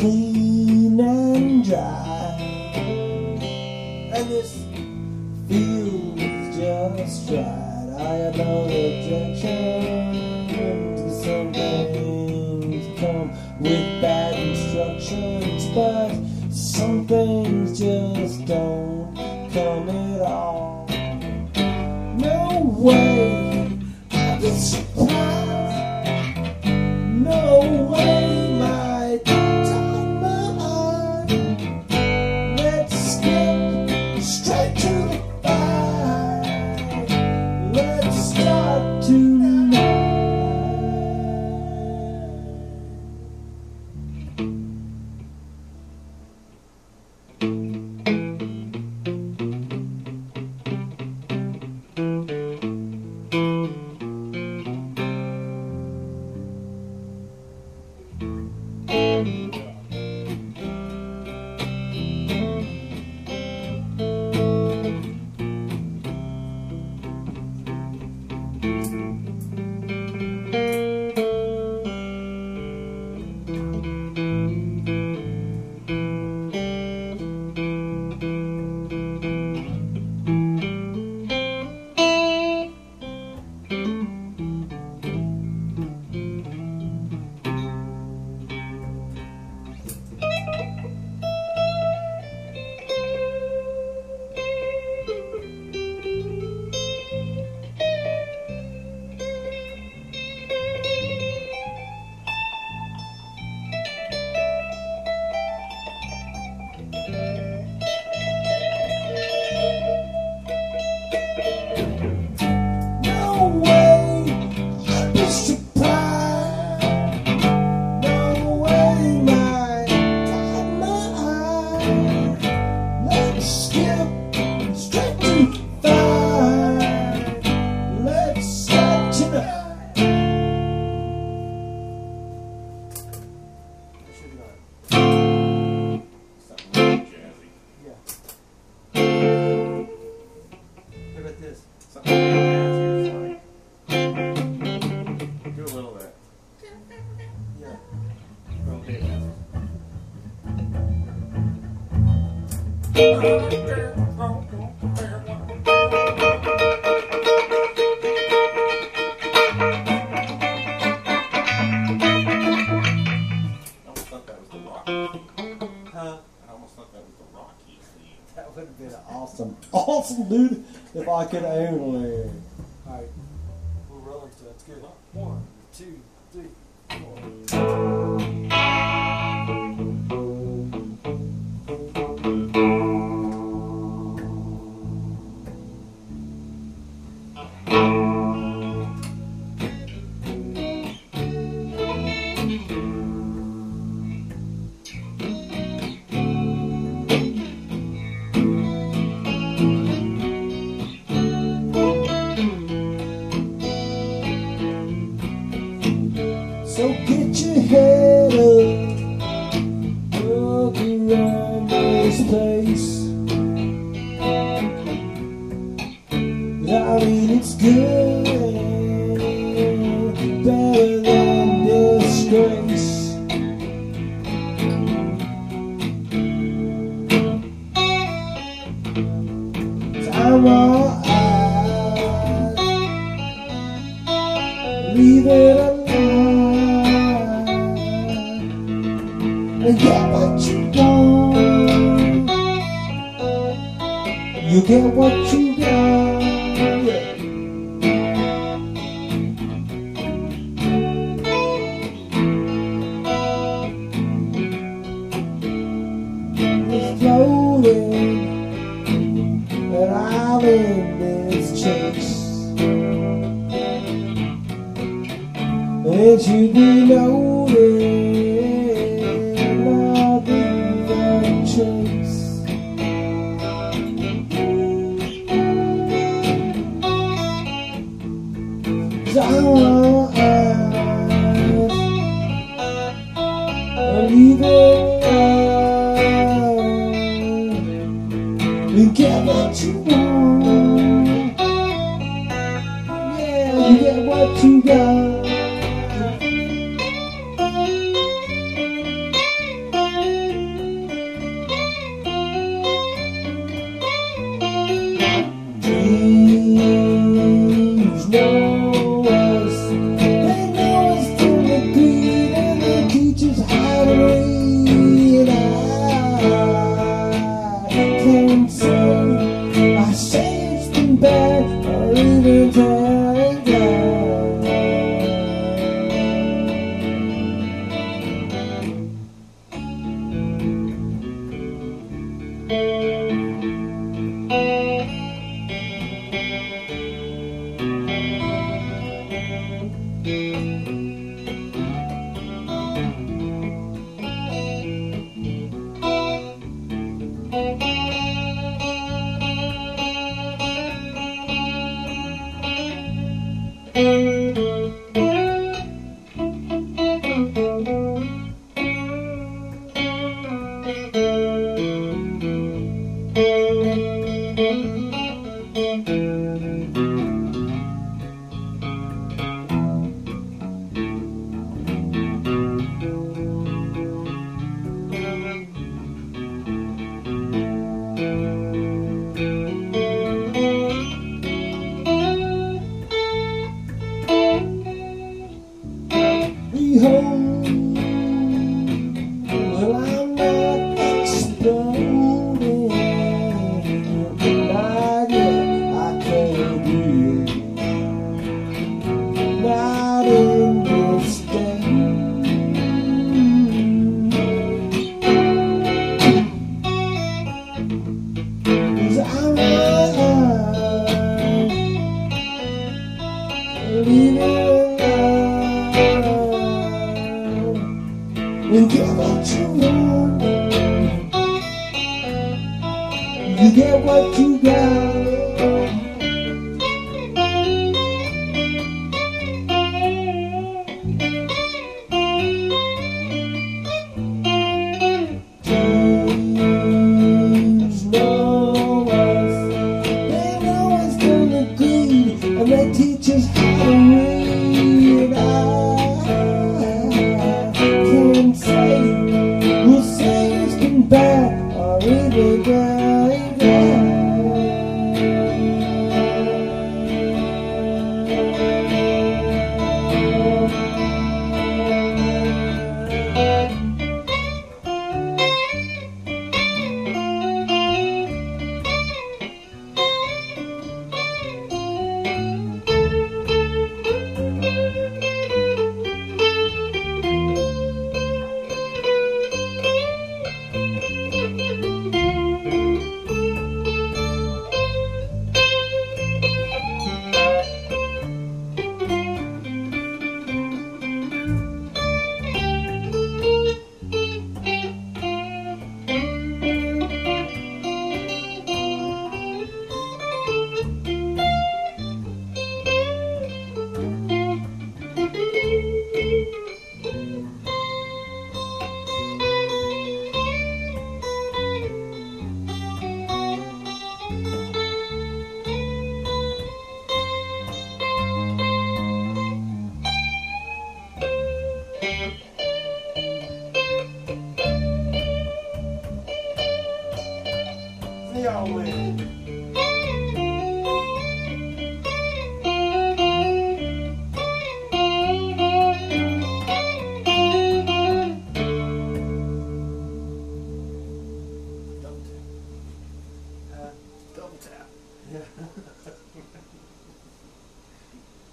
clean and dry. And this feels just right. I have no objection. sou o que te rei.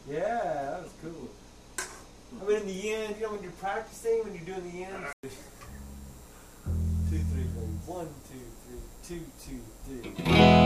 Yeah, that was cool. I mean, in the end, you know, when you're practicing, when you're doing the end. two, three, four. One, two, three, two, two, three.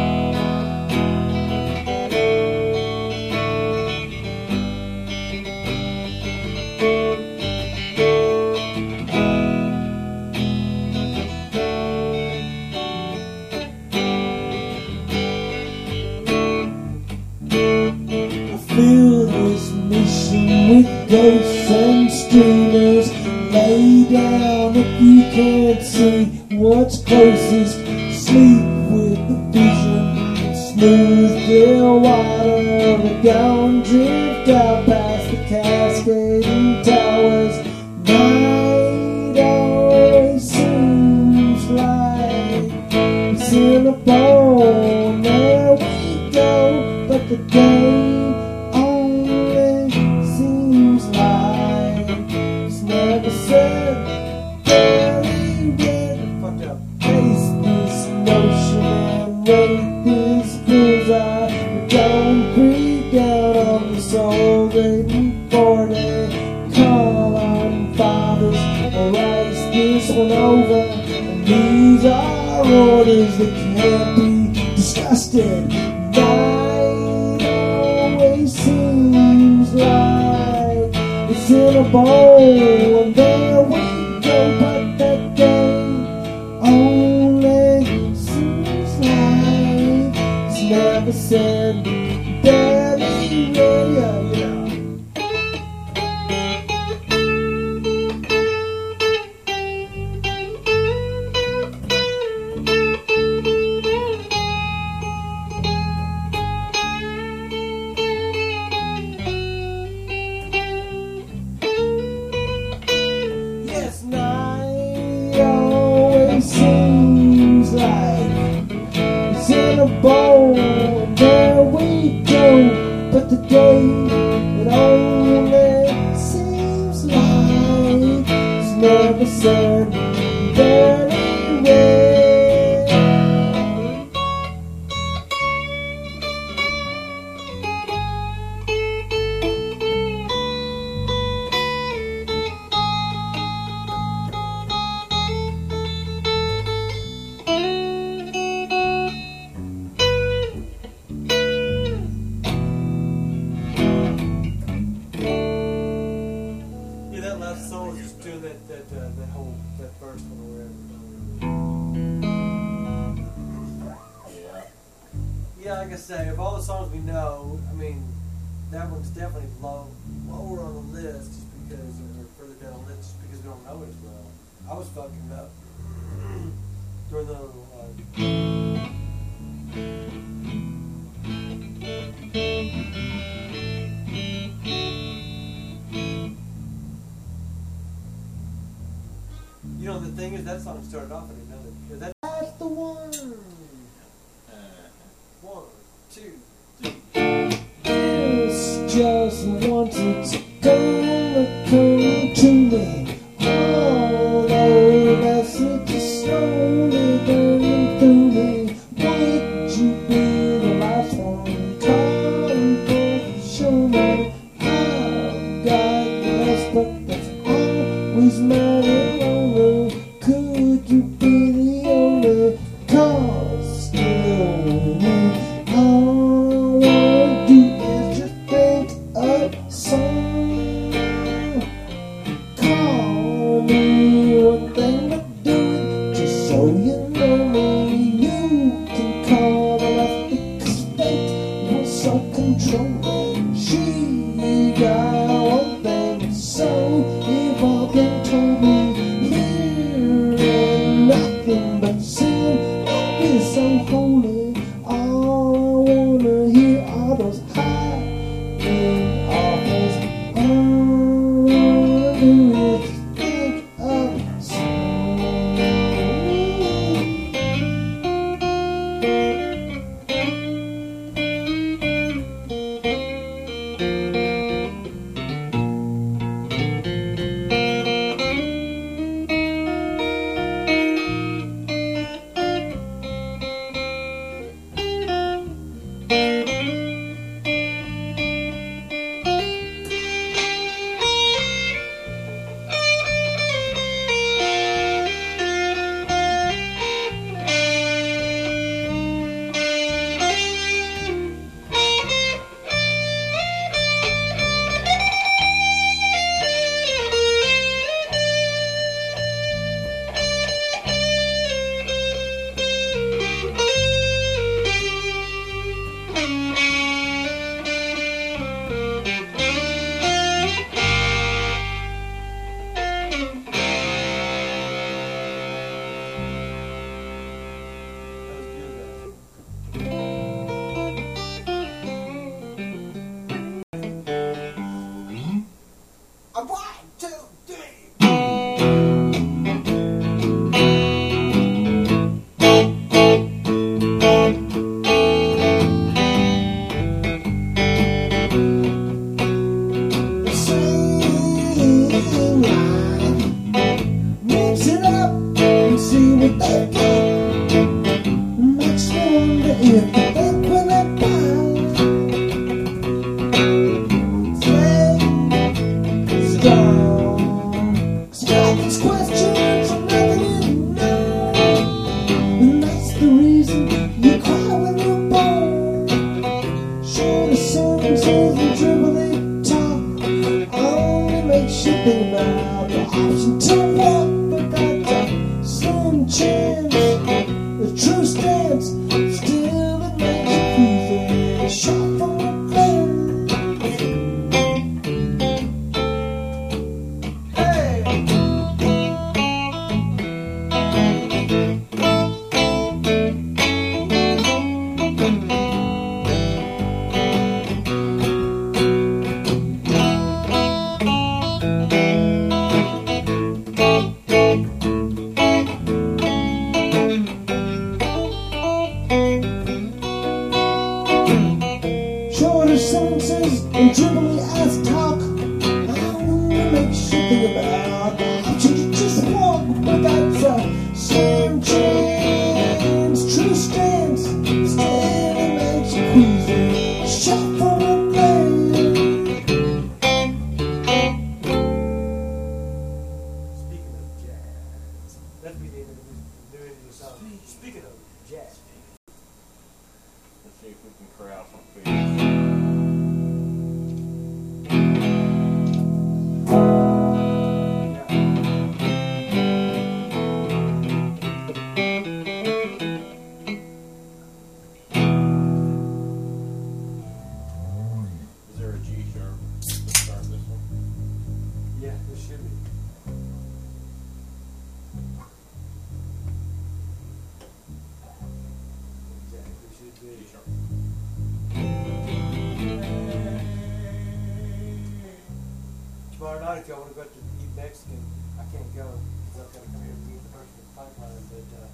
Night, if y'all want to go out to eat Mexican, I can't go because I've got to come here and meet the person at the pipeline. But uh,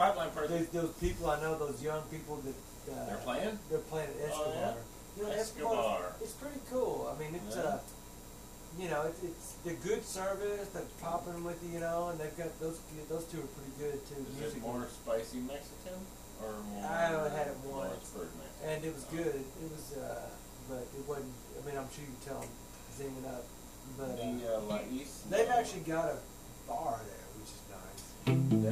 Pipeline person. those, those people I know, those young people that uh, They're playing? they're playing at Oh, yeah? You know, Escobar. It's pretty cool. I mean, it's Yeah. uh, you know, it, it's they're good service. They're popping with you, you know, and they've got those those two are pretty good too. Is it more spicy Mexican or more? I only had it once. And it was good. It was, uh, but it wasn't. I mean, I'm sure you can tell them zinging up, but uh, The uh, Isla. they've actually got a bar there, which is nice.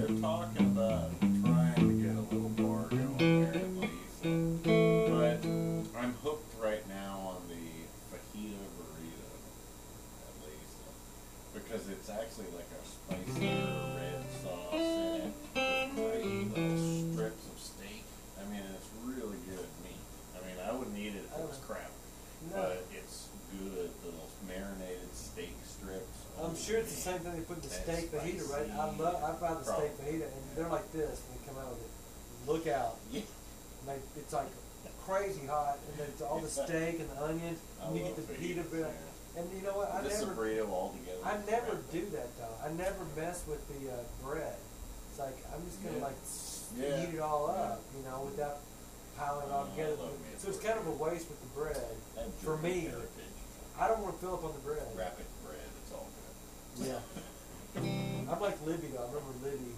They're talking about trying to get a little bar going there at least. But I'm hooked right now on the fajita burrito at least. Because it's actually like a spicier it's the same thing they put in the steak fajita, right? I love. I buy the steak fajita, and they're like this when they come out with it. Look out! Yeah. And they, it's like crazy hot, and then it's all the steak and the onions, I and you get the fajitas, pita bread. And you know what? I a never, burrito altogether. I never do that though. I never mess with the uh, bread. It's like I'm just gonna Yeah. like Yeah. eat it all up, you know, without piling it all Oh, together. love me a So it's kind of a waste with the bread. For me. I don't want to fill up on the bread. Rapid bread, it's all good. Yeah. I'm like Libby though. I remember Libby,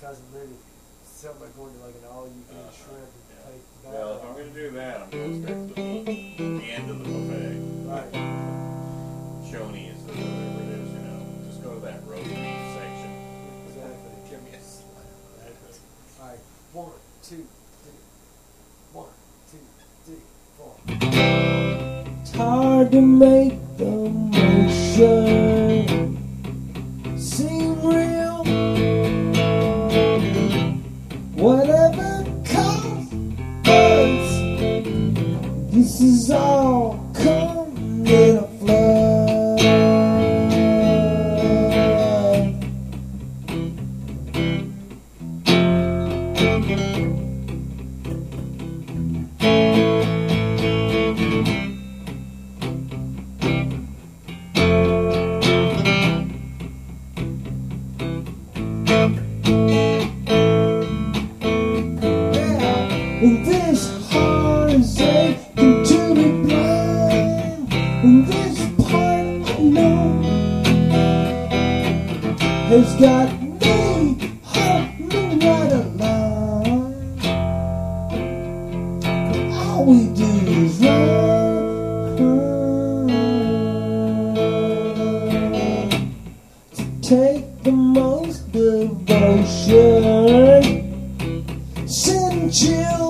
cousin Libby, something like going to like an all-you-can-eat Uh-huh, shrimp and yeah. take Well, if I'm gonna do that, I'm going straight to the meat. The end of the buffet. Right. Shoney's or whatever it is, you know. Just go to that roast beef section. Exactly. Give me a slap. All right. One, two, three. One, two, three, four. It's hard to make the motion this is all chill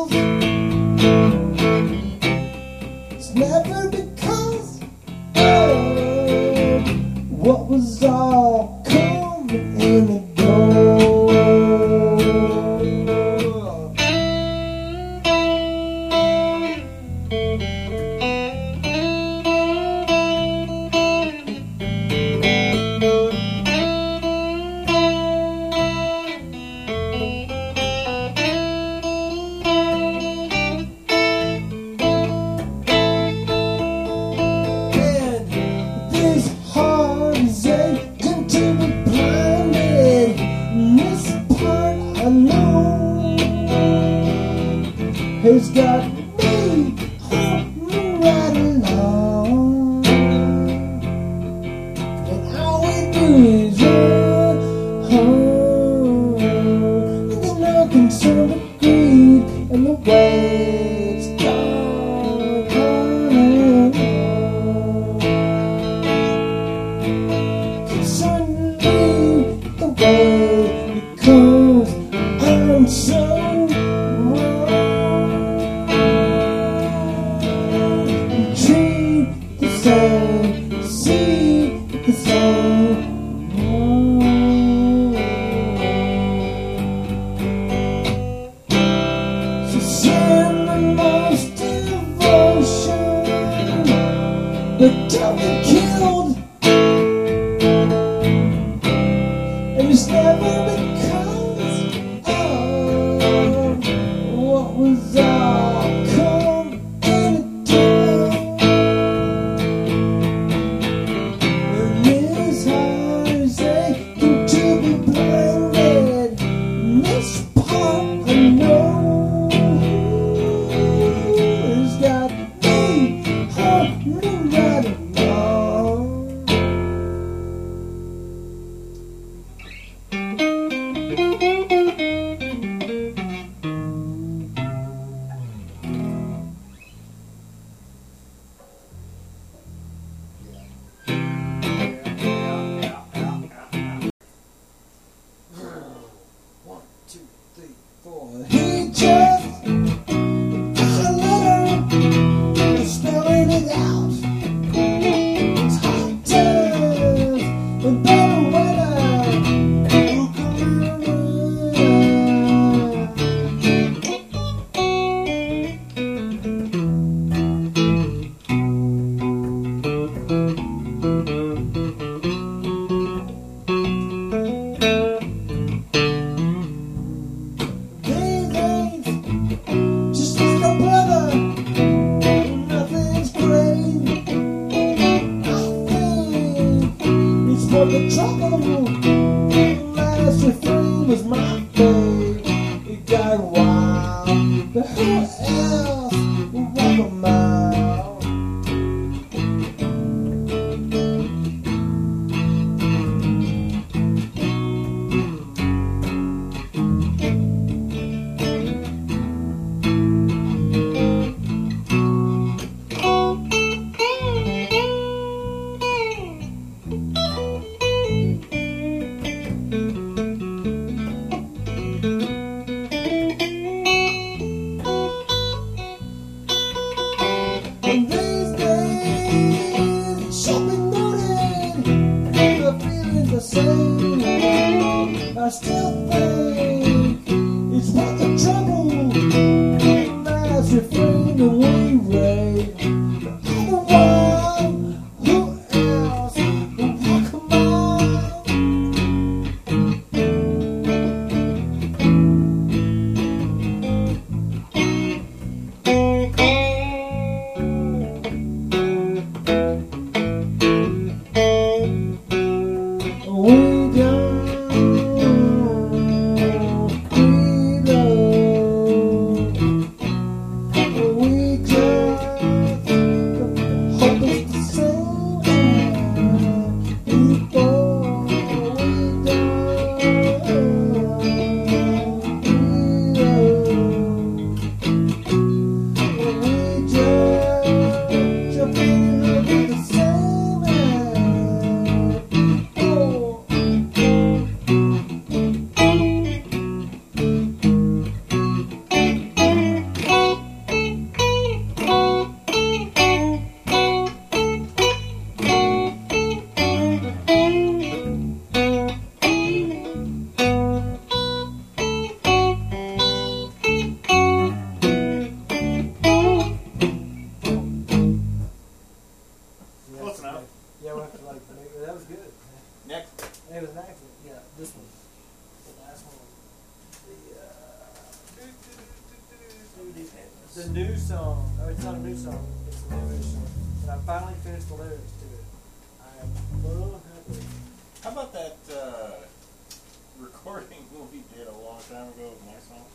recording we did a long time ago of my song?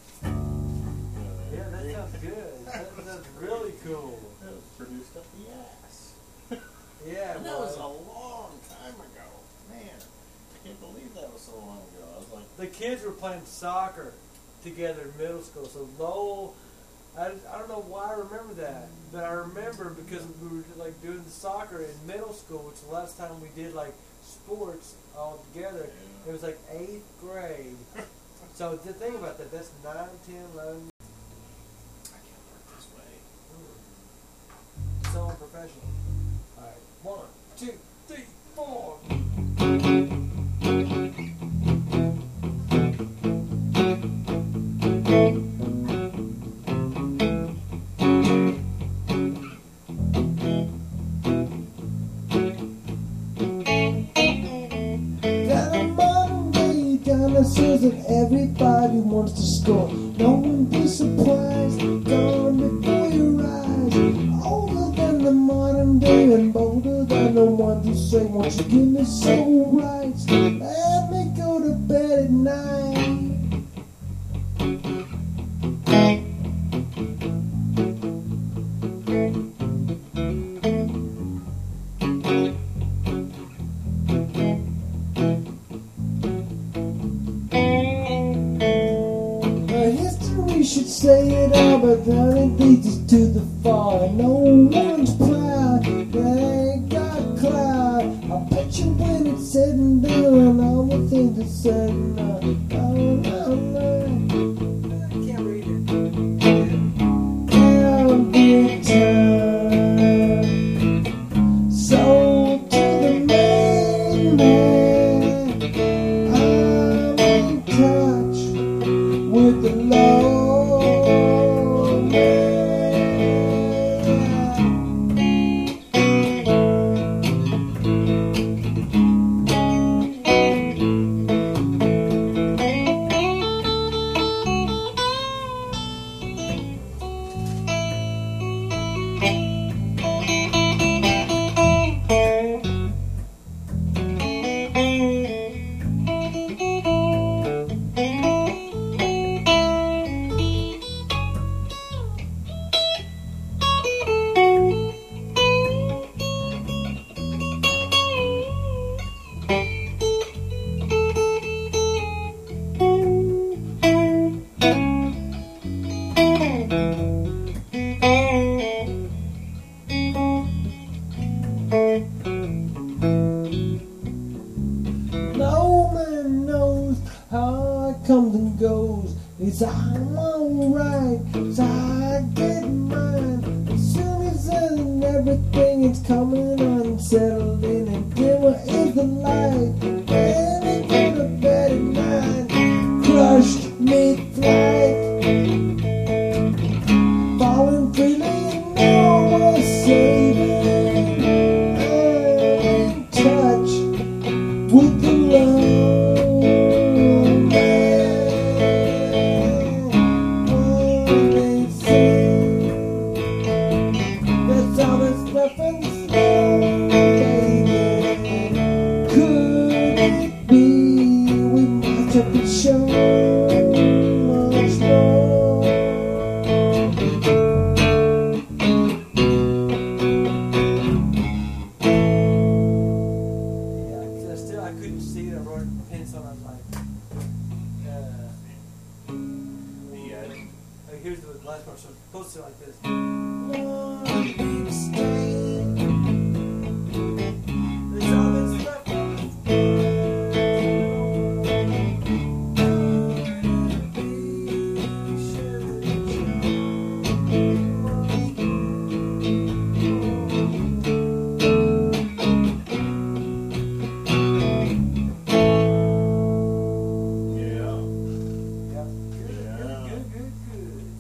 Yeah, that sounds good. That, that's really cool. That was produced up the ass. Yeah, that was a long time ago. Man, I can't believe that was so long ago. I was like, the kids were playing soccer together in middle school. So Lowell, I, I don't know why I remember that, but I remember because we were like doing the soccer in middle school, which the last time we did like sports all together. Yeah. It was like eighth grade. so the thing about that, that's 9, 10, 11. I can't work this way. Mm. So unprofessional. All right, one, two, three, four. Got than the ones say, give me soul rights? Let me go to bed at night. With the